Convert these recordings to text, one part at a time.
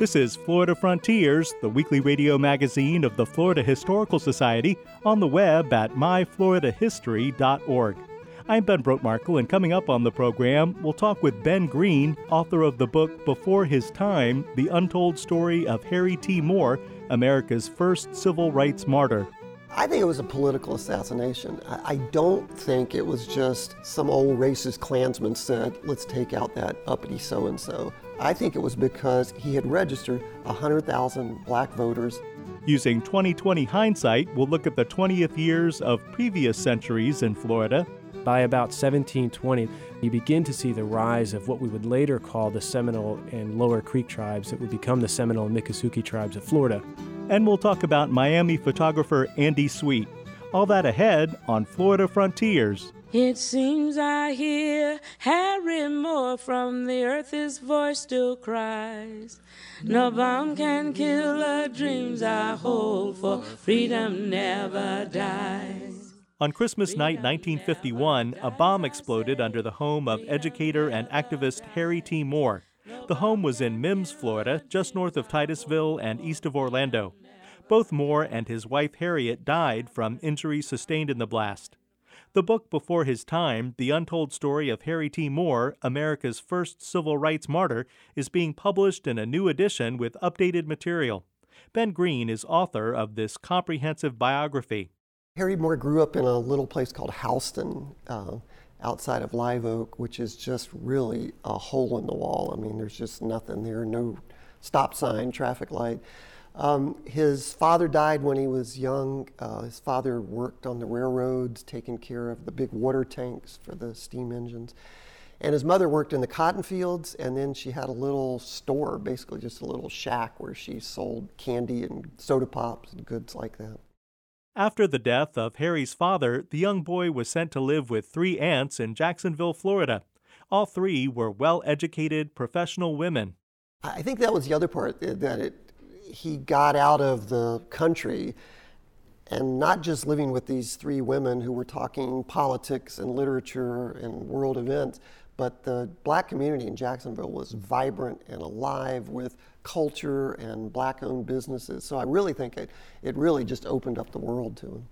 This is Florida Frontiers, the weekly radio magazine of the Florida Historical Society, on the web at myfloridahistory.org. I'm Ben Brotemarkle, and coming up on the program, we'll talk with Ben Green, author of the book Before His Time The Untold Story of Harry T. Moore, America's first civil rights martyr. I think it was a political assassination. I don't think it was just some old racist Klansman said, let's take out that uppity so and so. I think it was because he had registered 100,000 black voters. Using 2020 hindsight, we'll look at the 20th years of previous centuries in Florida. By about 1720, you begin to see the rise of what we would later call the Seminole and Lower Creek tribes that would become the Seminole and Miccosukee tribes of Florida. And we'll talk about Miami photographer Andy Sweet. All that ahead on Florida Frontiers. It seems I hear Harry Moore from the earth, his voice still cries. No bomb can kill the dreams I hold, for freedom never dies. On Christmas night 1951, a bomb exploded under the home of educator and activist Harry T. Moore. The home was in Mims, Florida, just north of Titusville and east of Orlando. Both Moore and his wife Harriet died from injuries sustained in the blast. The book Before His Time, The Untold Story of Harry T. Moore, America's First Civil Rights Martyr, is being published in a new edition with updated material. Ben Green is author of this comprehensive biography. Harry Moore grew up in a little place called Houston, uh, outside of Live Oak, which is just really a hole in the wall. I mean, there's just nothing there, no stop sign, traffic light. Um, his father died when he was young. Uh, his father worked on the railroads, taking care of the big water tanks for the steam engines. And his mother worked in the cotton fields, and then she had a little store, basically just a little shack where she sold candy and soda pops and goods like that. After the death of Harry's father, the young boy was sent to live with three aunts in Jacksonville, Florida. All three were well educated professional women. I think that was the other part that it he got out of the country and not just living with these three women who were talking politics and literature and world events, but the black community in Jacksonville was vibrant and alive with culture and black owned businesses. So I really think it, it really just opened up the world to him.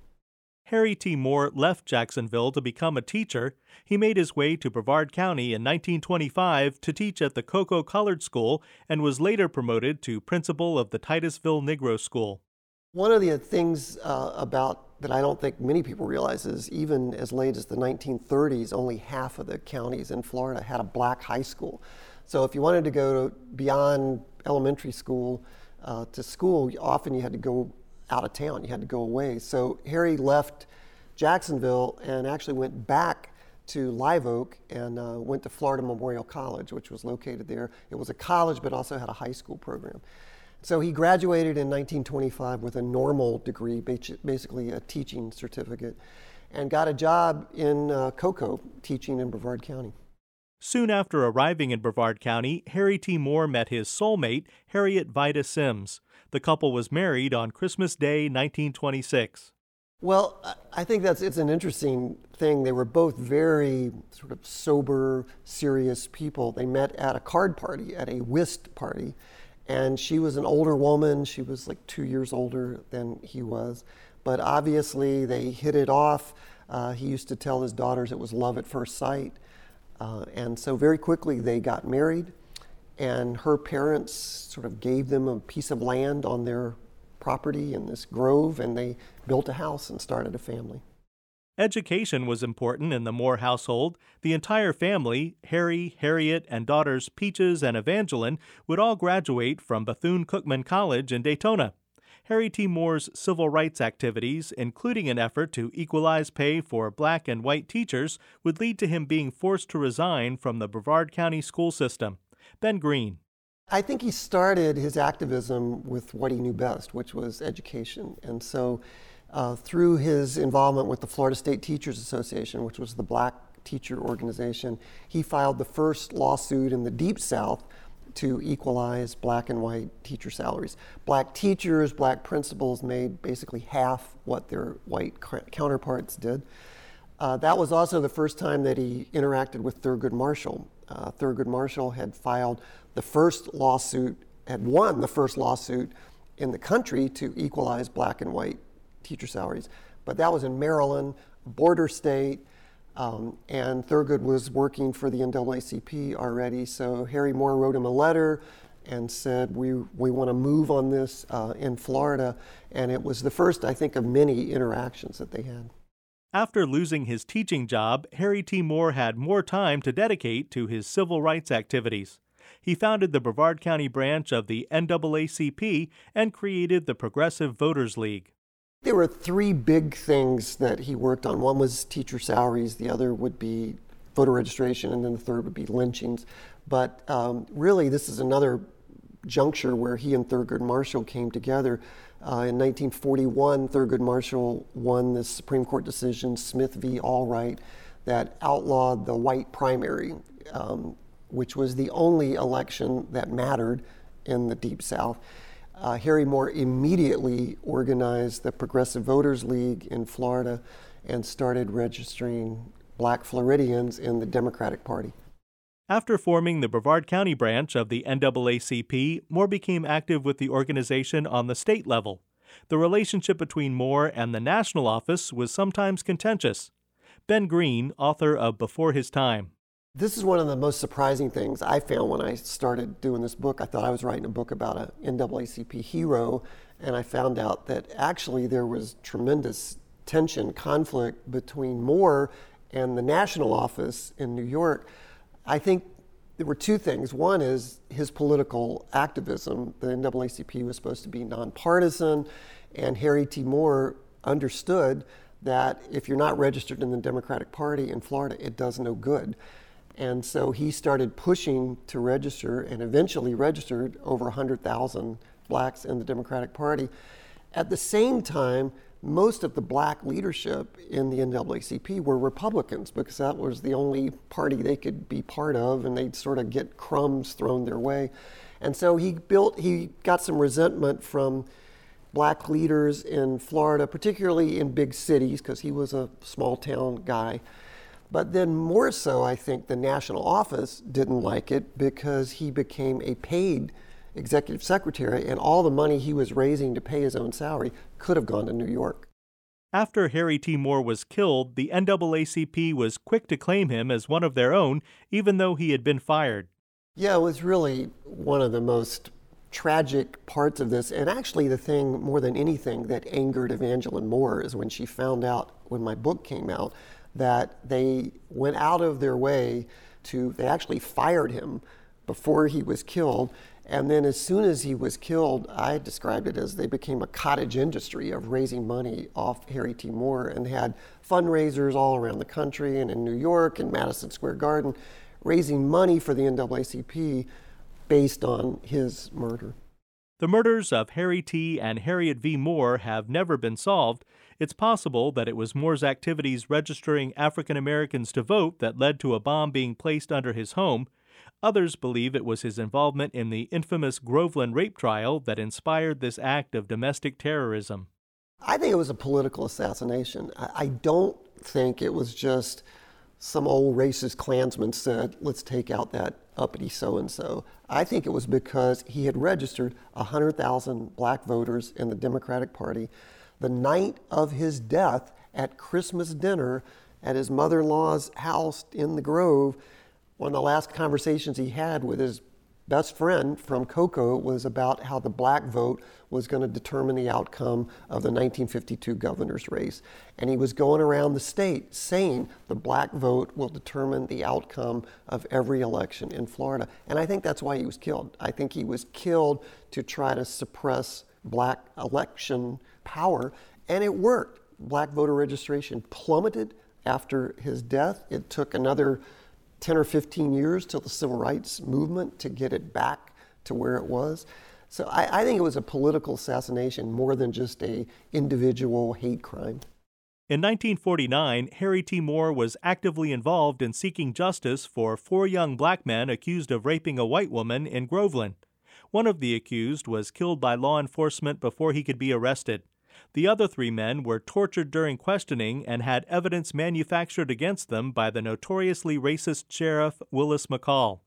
Harry T. Moore left Jacksonville to become a teacher. He made his way to Brevard County in 1925 to teach at the Cocoa Colored School and was later promoted to principal of the Titusville Negro School. One of the things uh, about that I don't think many people realize is even as late as the 1930s, only half of the counties in Florida had a black high school. So if you wanted to go to beyond elementary school uh, to school, often you had to go out of town. You had to go away. So Harry left Jacksonville and actually went back to Live Oak and uh, went to Florida Memorial College, which was located there. It was a college, but also had a high school program. So he graduated in 1925 with a normal degree, basically a teaching certificate, and got a job in uh, Cocoa teaching in Brevard County. Soon after arriving in Brevard County, Harry T. Moore met his soulmate, Harriet Vyda Simms. The couple was married on Christmas Day, 1926. Well, I think that's it's an interesting thing. They were both very sort of sober, serious people. They met at a card party, at a whist party, and she was an older woman. She was like two years older than he was, but obviously they hit it off. Uh, he used to tell his daughters it was love at first sight, uh, and so very quickly they got married and her parents sort of gave them a piece of land on their property in this grove, and they built a house and started a family. Education was important in the Moore household. The entire family, Harry, Harriet, and daughters Peaches and Evangeline, would all graduate from Bethune Cookman College in Daytona. Harry T. Moore's civil rights activities, including an effort to equalize pay for black and white teachers, would lead to him being forced to resign from the Brevard County school system. Ben Green. I think he started his activism with what he knew best, which was education. And so, uh, through his involvement with the Florida State Teachers Association, which was the black teacher organization, he filed the first lawsuit in the Deep South to equalize black and white teacher salaries. Black teachers, black principals made basically half what their white counterparts did. Uh, that was also the first time that he interacted with Thurgood Marshall. Uh, Thurgood Marshall had filed the first lawsuit, had won the first lawsuit in the country to equalize black and white teacher salaries. But that was in Maryland, border state, um, and Thurgood was working for the NAACP already. So Harry Moore wrote him a letter and said, We, we want to move on this uh, in Florida. And it was the first, I think, of many interactions that they had. After losing his teaching job, Harry T. Moore had more time to dedicate to his civil rights activities. He founded the Brevard County branch of the NAACP and created the Progressive Voters League. There were three big things that he worked on. One was teacher salaries, the other would be voter registration, and then the third would be lynchings. But um, really, this is another juncture where he and Thurgood Marshall came together. Uh, in 1941, Thurgood Marshall won the Supreme Court decision, Smith v. Allwright, that outlawed the white primary, um, which was the only election that mattered in the Deep South. Uh, Harry Moore immediately organized the Progressive Voters League in Florida and started registering black Floridians in the Democratic Party. After forming the Brevard County branch of the NAACP, Moore became active with the organization on the state level. The relationship between Moore and the national office was sometimes contentious. Ben Green, author of Before His Time. This is one of the most surprising things I found when I started doing this book. I thought I was writing a book about an NAACP hero, and I found out that actually there was tremendous tension, conflict between Moore and the national office in New York I think there were two things. One is his political activism. The NAACP was supposed to be nonpartisan, and Harry T. Moore understood that if you're not registered in the Democratic Party in Florida, it does no good. And so he started pushing to register and eventually registered over 100,000 blacks in the Democratic Party. At the same time, most of the black leadership in the NAACP were Republicans because that was the only party they could be part of, and they'd sort of get crumbs thrown their way. And so he built, he got some resentment from black leaders in Florida, particularly in big cities, because he was a small town guy. But then, more so, I think the national office didn't like it because he became a paid executive secretary, and all the money he was raising to pay his own salary could have gone to New York. After Harry T. Moore was killed, the NAACP was quick to claim him as one of their own, even though he had been fired. Yeah, it was really one of the most tragic parts of this. And actually, the thing more than anything that angered Evangeline Moore is when she found out, when my book came out, that they went out of their way to, they actually fired him before he was killed and then as soon as he was killed, I described it as they became a cottage industry of raising money off Harry T. Moore and had fundraisers all around the country and in New York and Madison Square Garden, raising money for the NAACP based on his murder. The murders of Harry T. and Harriet V. Moore have never been solved. It's possible that it was Moore's activities registering African Americans to vote that led to a bomb being placed under his home. Others believe it was his involvement in the infamous Groveland rape trial that inspired this act of domestic terrorism. I think it was a political assassination. I don't think it was just some old racist Klansman said, let's take out that uppity so and so. I think it was because he had registered 100,000 black voters in the Democratic Party the night of his death at Christmas dinner at his mother in law's house in the Grove one of the last conversations he had with his best friend from Cocoa was about how the black vote was going to determine the outcome of the 1952 governor's race. And he was going around the state saying the black vote will determine the outcome of every election in Florida. And I think that's why he was killed. I think he was killed to try to suppress black election power, and it worked. Black voter registration plummeted after his death. It took another 10 or 15 years till the civil rights movement to get it back to where it was. So I, I think it was a political assassination more than just a individual hate crime. In 1949, Harry T. Moore was actively involved in seeking justice for four young black men accused of raping a white woman in Groveland. One of the accused was killed by law enforcement before he could be arrested. The other three men were tortured during questioning and had evidence manufactured against them by the notoriously racist sheriff Willis McCall.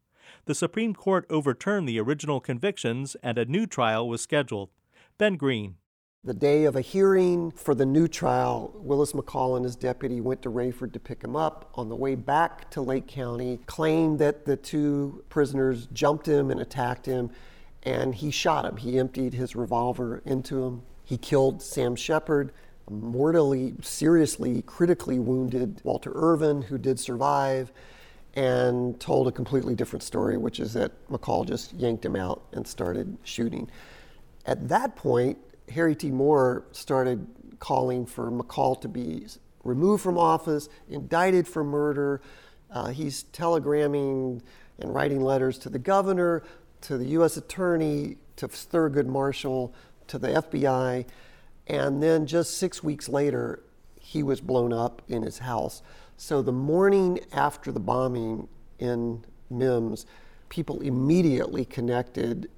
The Supreme Court overturned the original convictions and a new trial was scheduled. Ben Green. The day of a hearing for the new trial, Willis McCall and his deputy went to Raiford to pick him up. On the way back to Lake County, claimed that the two prisoners jumped him and attacked him, and he shot him. He emptied his revolver into him. He killed Sam Shepherd, mortally, seriously, critically wounded Walter Irvin, who did survive, and told a completely different story, which is that McCall just yanked him out and started shooting. At that point, Harry T. Moore started calling for McCall to be removed from office, indicted for murder. Uh, he's telegramming and writing letters to the governor, to the U.S. attorney, to Thurgood Marshall, to the FBI. And then just six weeks later, he was blown up in his house. So the morning after the bombing in Mims, people immediately connected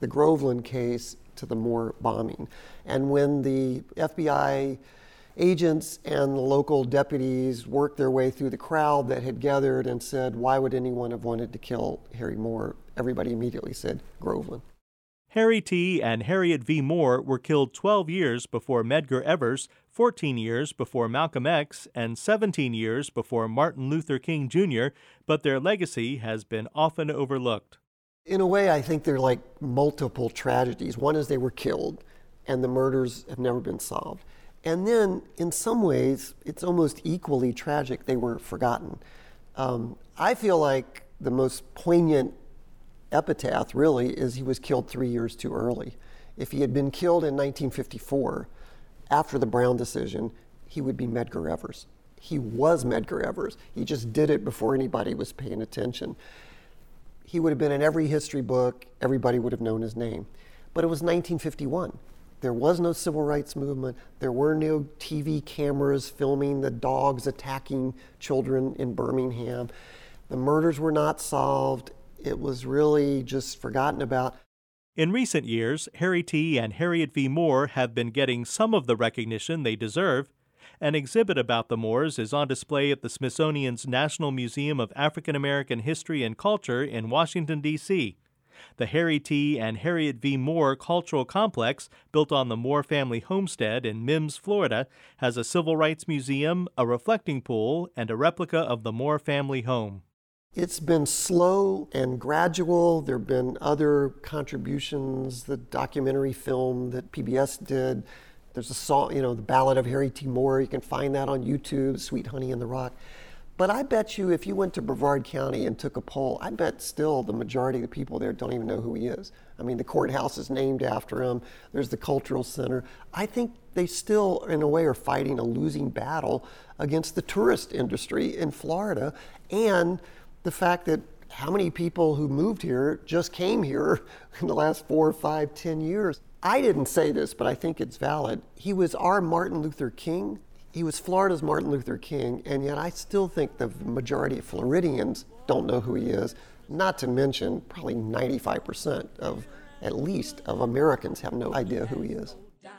the Groveland case to the Moore bombing. And when the FBI agents and the local deputies worked their way through the crowd that had gathered and said, Why would anyone have wanted to kill Harry Moore? Everybody immediately said, Groveland. Harry T. and Harriet V. Moore were killed 12 years before Medgar Evers, 14 years before Malcolm X, and 17 years before Martin Luther King Jr., but their legacy has been often overlooked. In a way, I think they're like multiple tragedies. One is they were killed, and the murders have never been solved. And then, in some ways, it's almost equally tragic they weren't forgotten. Um, I feel like the most poignant epitaph, really, is he was killed three years too early. If he had been killed in 1954, after the Brown decision, he would be Medgar Evers. He was Medgar Evers. He just did it before anybody was paying attention he would have been in every history book, everybody would have known his name. But it was 1951. There was no civil rights movement. There were no TV cameras filming the dogs attacking children in Birmingham. The murders were not solved. It was really just forgotten about. In recent years, Harry T. and Harriet V. Moore have been getting some of the recognition they deserve. An exhibit about the Moores is on display at the Smithsonian's National Museum of African American History and Culture in Washington, D.C. The Harry T. and Harriet V. Moore Cultural Complex, built on the Moore family homestead in Mims, Florida, has a civil rights museum, a reflecting pool, and a replica of the Moore family home. It's been slow and gradual. There have been other contributions, the documentary film that PBS did there's a song, you know, the Ballad of Harry T. Moore. You can find that on YouTube, Sweet Honey in the Rock. But I bet you if you went to Brevard County and took a poll, I bet still the majority of the people there don't even know who he is. I mean, the courthouse is named after him. There's the cultural center. I think they still, in a way, are fighting a losing battle against the tourist industry in Florida and the fact that how many people who moved here just came here in the last four, five, ten years. I didn't say this, but I think it's valid. He was our Martin Luther King. He was Florida's Martin Luther King, and yet I still think the majority of Floridians don't know who he is. Not to mention, probably 95% of, at least, of Americans have no idea who he is.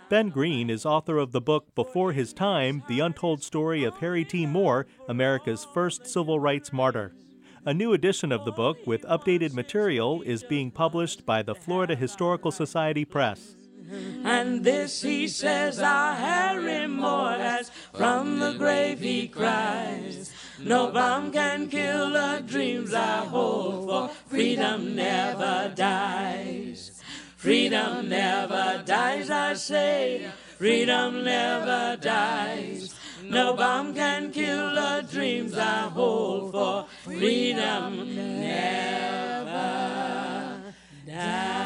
Ben Green is author of the book Before His Time The Untold Story of Harry T. Moore, America's First Civil Rights Martyr. A new edition of the book with updated material is being published by the Florida Historical Society Press. And this he says, our Harry Moore has from the grave he cries. No bomb can kill the dreams I hold, for freedom never dies. Freedom never dies, I say. Freedom never dies. No bomb can kill the dreams I hold, for freedom never dies.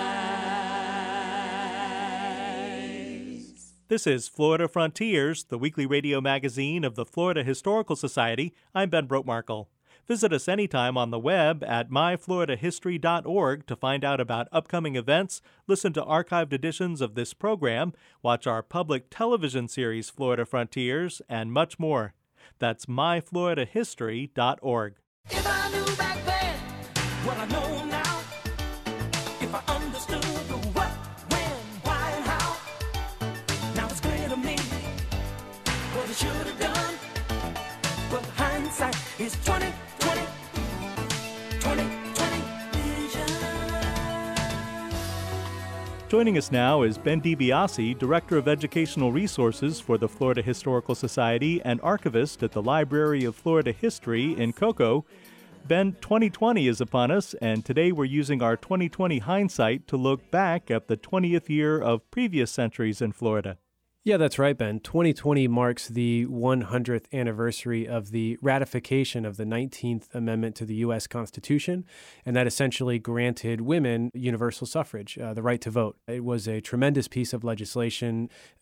This is Florida Frontiers, the weekly radio magazine of the Florida Historical Society. I'm Ben Brotemarkle. Visit us anytime on the web at myfloridahistory.org to find out about upcoming events, listen to archived editions of this program, watch our public television series Florida Frontiers, and much more. That's myfloridahistory.org. If I knew back then I know now, hindsight is 20. Joining us now is Ben DiBiase, Director of Educational Resources for the Florida Historical Society and archivist at the Library of Florida History in Cocoa. Ben, 2020 is upon us, and today we're using our 2020 hindsight to look back at the 20th year of previous centuries in Florida. Yeah, that's right, Ben. 2020 marks the 100th anniversary of the ratification of the 19th Amendment to the U.S. Constitution, and that essentially granted women universal suffrage, uh, the right to vote. It was a tremendous piece of legislation,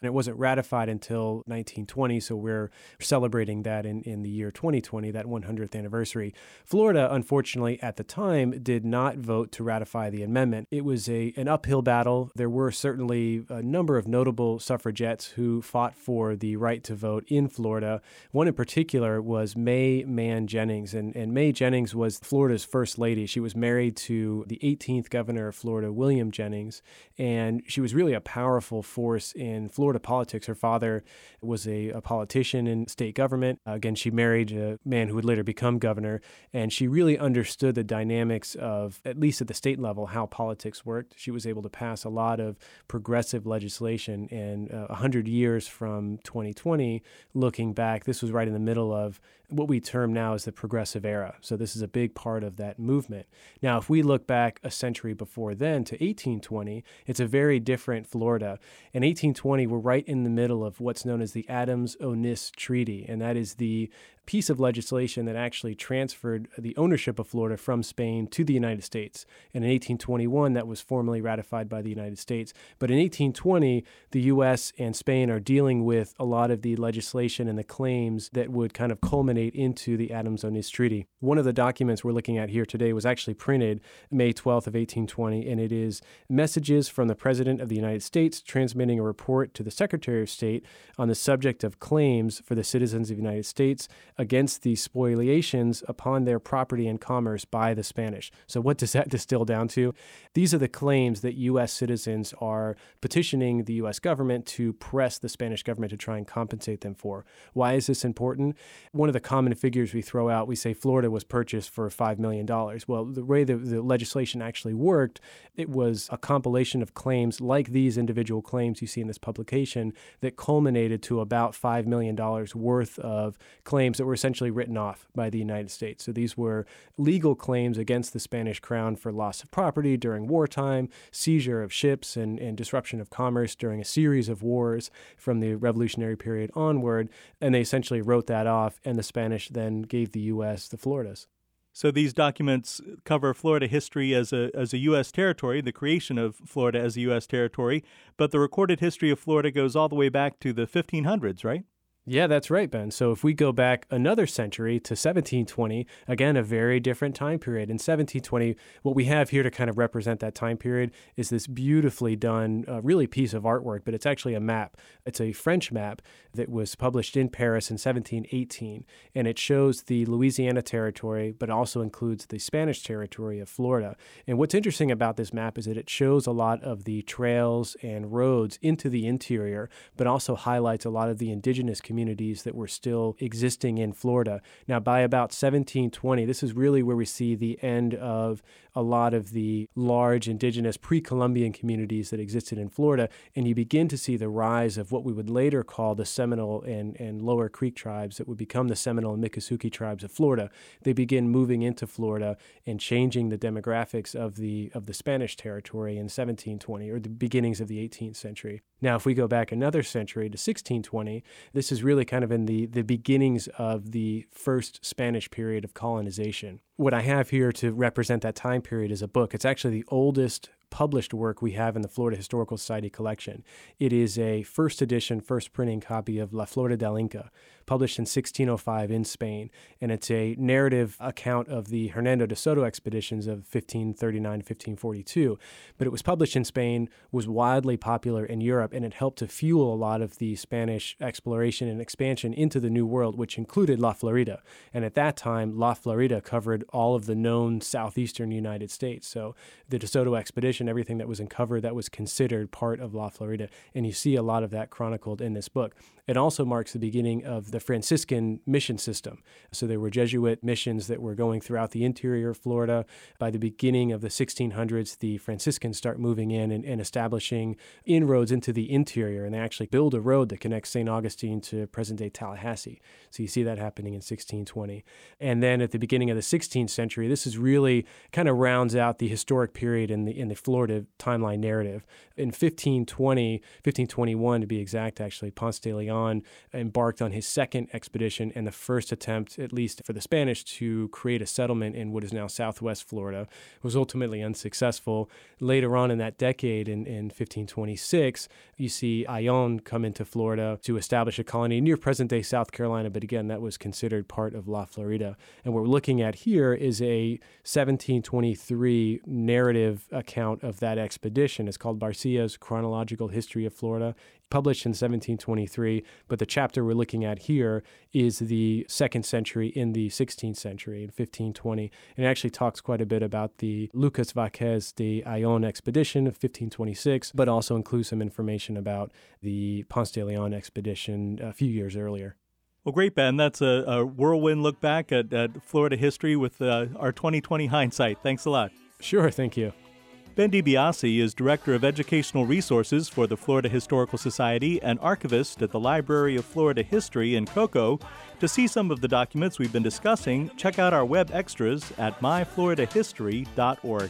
and it wasn't ratified until 1920, so we're celebrating that in, in the year 2020, that 100th anniversary. Florida, unfortunately, at the time, did not vote to ratify the amendment. It was a, an uphill battle. There were certainly a number of notable suffragettes who fought for the right to vote in Florida. One in particular was May Mann Jennings, and, and May Jennings was Florida's first lady. She was married to the 18th governor of Florida, William Jennings, and she was really a powerful force in Florida politics. Her father was a, a politician in state government. again, she married a man who would later become governor, and she really understood the dynamics of, at least at the state level, how politics worked. She was able to pass a lot of progressive legislation, and uh, 100 100 years from 2020, looking back, this was right in the middle of what we term now as the progressive era. So this is a big part of that movement. Now, if we look back a century before then to 1820, it's a very different Florida. In 1820, we're right in the middle of what's known as the Adams-Onis Treaty, and that is the piece of legislation that actually transferred the ownership of Florida from Spain to the United States. And in 1821, that was formally ratified by the United States. But in 1820, the U.S. and Spain are dealing with a lot of the legislation and the claims that would kind of culminate into the Adams-Onis Treaty. One of the documents we're looking at here today was actually printed May 12th of 1820, and it is messages from the President of the United States transmitting a report to the Secretary of State on the subject of claims for the citizens of the United States against the spoliations upon their property and commerce by the Spanish. So, what does that distill down to? These are the claims that U.S. citizens are petitioning the U.S. government to press the Spanish government to try and compensate them for. Why is this important? One of the common figures we throw out, we say Florida was purchased for $5 million. Well, the way the, the legislation actually worked, it was a compilation of claims like these individual claims you see in this publication that culminated to about $5 million worth of claims that were essentially written off by the United States. So these were legal claims against the Spanish crown for loss of property during wartime, seizure of ships, and, and disruption of commerce during a series of wars from the Revolutionary period onward. And they essentially wrote that off, and the Spanish then gave the U.S. the Floridas. So these documents cover Florida history as a as a U.S. territory, the creation of Florida as a U.S. territory, but the recorded history of Florida goes all the way back to the 1500s, right? Yeah, that's right, Ben. So if we go back another century to 1720, again, a very different time period. In 1720, what we have here to kind of represent that time period is this beautifully done, uh, really piece of artwork, but it's actually a map. It's a French map that was published in Paris in 1718, and it shows the Louisiana territory, but also includes the Spanish territory of Florida. And what's interesting about this map is that it shows a lot of the trails and roads into the interior, but also highlights a lot of the indigenous communities communities that were still existing in Florida. Now, by about 1720, this is really where we see the end of a lot of the large indigenous pre Columbian communities that existed in Florida, and you begin to see the rise of what we would later call the Seminole and, and Lower Creek tribes that would become the Seminole and Miccosukee tribes of Florida. They begin moving into Florida and changing the demographics of the of the Spanish territory in 1720 or the beginnings of the 18th century. Now, if we go back another century to 1620, this is really kind of in the, the beginnings of the first Spanish period of colonization. What I have here to represent that time period is a book. It's actually the oldest published work we have in the Florida Historical Society collection. It is a first edition, first printing copy of La Florida del Inca, published in 1605 in Spain. And it's a narrative account of the Hernando de Soto expeditions of 1539 1542. But it was published in Spain, was widely popular in Europe, and it helped to fuel a lot of the Spanish exploration and expansion into the New World, which included La Florida. And at that time, La Florida covered all of the known southeastern United States. So the De Soto expedition, everything that was uncovered, that was considered part of La Florida. And you see a lot of that chronicled in this book. It also marks the beginning of the Franciscan mission system. So there were Jesuit missions that were going throughout the interior of Florida. By the beginning of the 1600s, the Franciscans start moving in and, and establishing inroads into the interior, and they actually build a road that connects St. Augustine to present day Tallahassee. So you see that happening in 1620. And then at the beginning of the 16th century, this is really kind of rounds out the historic period in the in the Florida timeline narrative. In 1520, 1521 to be exact, actually, Ponce de Leon embarked on his second expedition and the first attempt, at least for the Spanish, to create a settlement in what is now southwest Florida. It was ultimately unsuccessful. Later on in that decade, in, in 1526, you see Ayllón come into Florida to establish a colony near present day South Carolina, but again, that was considered part of La Florida. And what we're looking at here is a 1723 narrative account of that expedition. It's called Barcia's Chronological History of Florida published in 1723, but the chapter we're looking at here is the second century in the 16th century, in 1520. And it actually talks quite a bit about the Lucas Vázquez de Ayllón expedition of 1526, but also includes some information about the Ponce de Leon expedition a few years earlier. Well, great, Ben. That's a, a whirlwind look back at, at Florida history with uh, our 2020 hindsight. Thanks a lot. Sure, thank you. Ben DiBiase is Director of Educational Resources for the Florida Historical Society and archivist at the Library of Florida History in Cocoa. To see some of the documents we've been discussing, check out our web extras at myfloridahistory.org.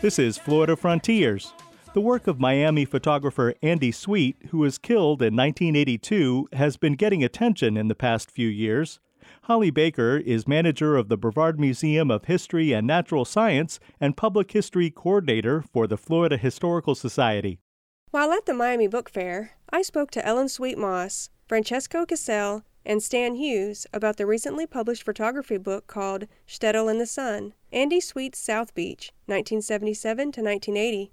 This is Florida Frontiers. The work of Miami photographer Andy Sweet, who was killed in 1982, has been getting attention in the past few years. Holly Baker is manager of the Brevard Museum of History and Natural Science and public history coordinator for the Florida Historical Society. While at the Miami Book Fair, I spoke to Ellen Sweet Moss, Francesco Casale, and Stan Hughes about the recently published photography book called Shtetl in the Sun Andy Sweet's South Beach, 1977 to 1980.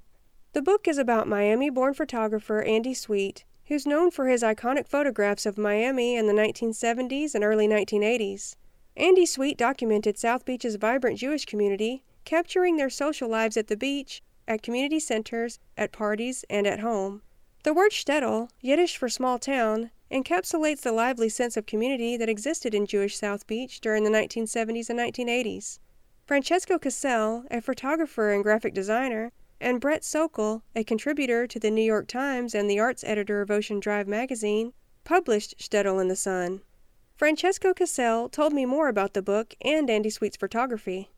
The book is about Miami born photographer Andy Sweet who's known for his iconic photographs of Miami in the 1970s and early 1980s. Andy Sweet documented South Beach's vibrant Jewish community, capturing their social lives at the beach, at community centers, at parties, and at home. The word shtetl, Yiddish for small town, encapsulates the lively sense of community that existed in Jewish South Beach during the 1970s and 1980s. Francesco Casale, a photographer and graphic designer, and Brett Sokol, a contributor to the New York Times and the arts editor of Ocean Drive magazine, published Shtetl in the Sun. Francesco Casale told me more about the book and Andy Sweet's photography.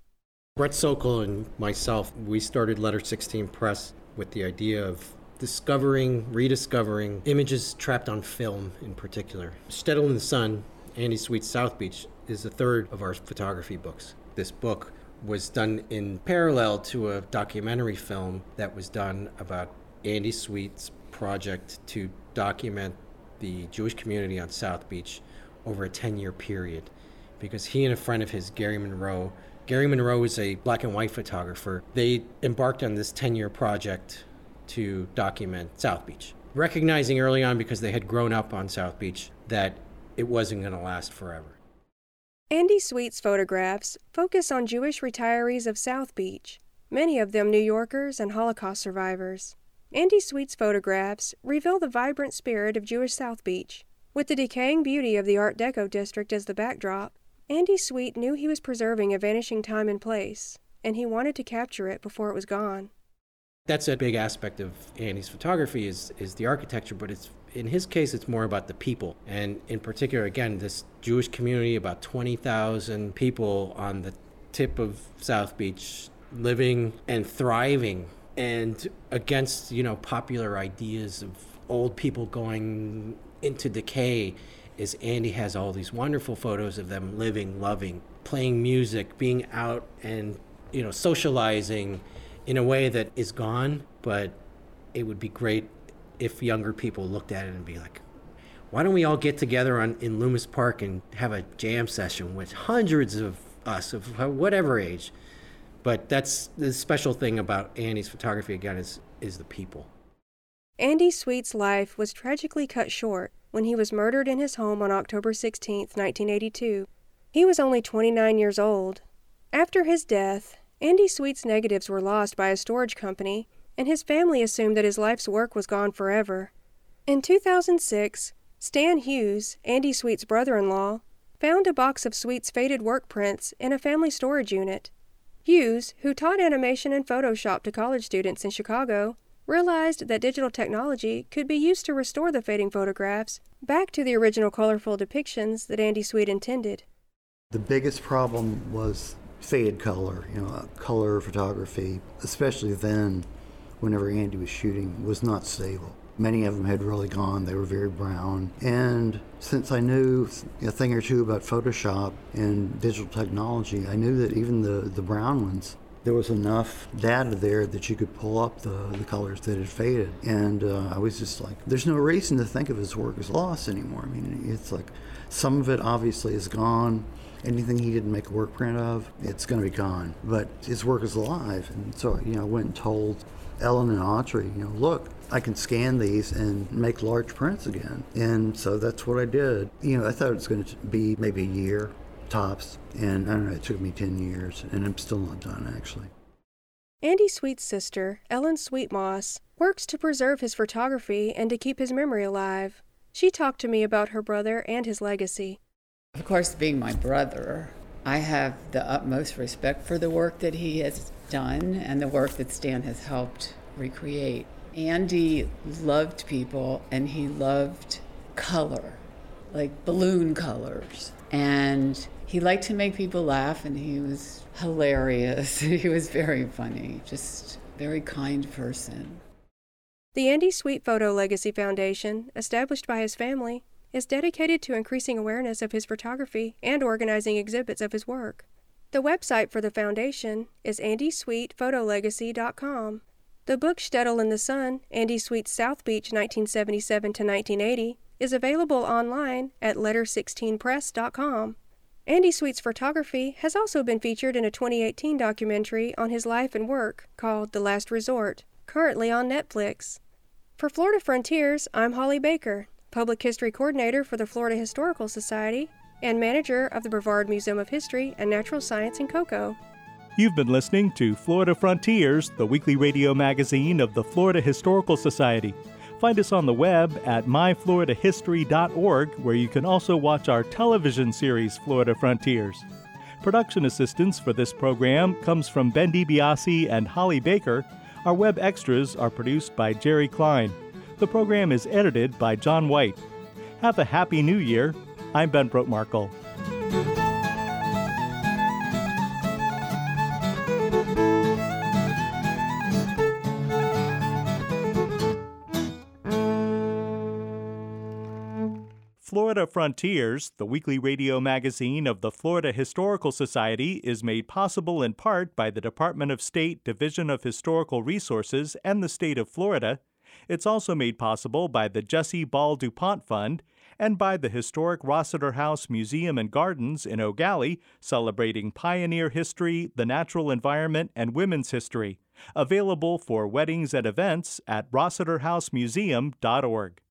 Brett Sokol and myself, we started Letter 16 Press with the idea of discovering, rediscovering images trapped on film in particular. Shtetl in the Sun, Andy Sweet's South Beach, is the third of our photography books. This book was done in parallel to a documentary film that was done about Andy Sweet's project to document the Jewish community on South Beach over a 10 year period. Because he and a friend of his, Gary Monroe, Gary Monroe is a black and white photographer, they embarked on this 10 year project to document South Beach. Recognizing early on, because they had grown up on South Beach, that it wasn't going to last forever. Andy Sweet's photographs focus on Jewish retirees of South Beach, many of them New Yorkers and Holocaust survivors. Andy Sweet's photographs reveal the vibrant spirit of Jewish South Beach. With the decaying beauty of the Art Deco district as the backdrop, Andy Sweet knew he was preserving a vanishing time and place, and he wanted to capture it before it was gone. That's a big aspect of Andy's photography is, is the architecture, but it's in his case, it's more about the people. And in particular, again, this Jewish community, about 20,000 people on the tip of South Beach, living and thriving, and against, you know, popular ideas of old people going into decay is Andy has all these wonderful photos of them living, loving, playing music, being out and you know socializing in a way that is gone, but it would be great if younger people looked at it and be like, why don't we all get together on in Lummus Park and have a jam session with hundreds of us of whatever age? But that's the special thing about Andy's photography again is is the people. Andy Sweet's life was tragically cut short when he was murdered in his home on October 16, 1982. He was only 29 years old. After his death, Andy Sweet's negatives were lost by a storage company, and his family assumed that his life's work was gone forever. In 2006, Stan Hughes, Andy Sweet's brother in law, found a box of Sweet's faded work prints in a family storage unit. Hughes, who taught animation and Photoshop to college students in Chicago, realized that digital technology could be used to restore the fading photographs back to the original colorful depictions that Andy Sweet intended. The biggest problem was faded color, you know, color photography, especially then, whenever Andy was shooting, was not stable. Many of them had really gone, they were very brown. And since I knew a thing or two about Photoshop and digital technology, I knew that even the, the brown ones there was enough data there that you could pull up the, the colors that had faded. And uh, I was just like, there's no reason to think of his work as lost anymore. I mean, it's like some of it obviously is gone. Anything he didn't make a work print of, it's going to be gone. But his work is alive. And so, you know, I went and told Ellen and Audrey, you know, look, I can scan these and make large prints again. And so that's what I did. You know, I thought it was going to be maybe a year tops. And I don't know, it took me 10 years, and I'm still not done actually. Andy Sweet's sister, Ellen Sweetmoss, works to preserve his photography and to keep his memory alive. She talked to me about her brother and his legacy. Of course, being my brother, I have the utmost respect for the work that he has done and the work that Stan has helped recreate. Andy loved people and he loved color, like balloon colors. And he liked to make people laugh and he was hilarious. he was very funny, just very kind person. The Andy Sweet Photo Legacy Foundation, established by his family, is dedicated to increasing awareness of his photography and organizing exhibits of his work. The website for the foundation is andysweetphotolegacy.com. The book Shtetl in the Sun, Andy Sweet's South Beach 1977 to 1980, is available online at letter16press.com. Andy Sweet's photography has also been featured in a 2018 documentary on his life and work called The Last Resort, currently on Netflix. For Florida Frontiers, I'm Holly Baker, Public History Coordinator for the Florida Historical Society and manager of the Brevard Museum of History and Natural Science in Cocoa. You've been listening to Florida Frontiers, the weekly radio magazine of the Florida Historical Society. Find us on the web at myfloridahistory.org, where you can also watch our television series, Florida Frontiers. Production assistance for this program comes from Ben DiBiase and Holly Baker. Our web extras are produced by Jerry Klein. The program is edited by John White. Have a happy new year. I'm Ben Brotemarkle. Florida Frontiers, the weekly radio magazine of the Florida Historical Society, is made possible in part by the Department of State Division of Historical Resources and the state of Florida. It's also made possible by the Jesse Ball DuPont Fund and by the historic Rossetter House Museum and Gardens in Gallie, celebrating pioneer history, the natural environment, and women's history. Available for weddings and events at rossetterhousemuseum.org.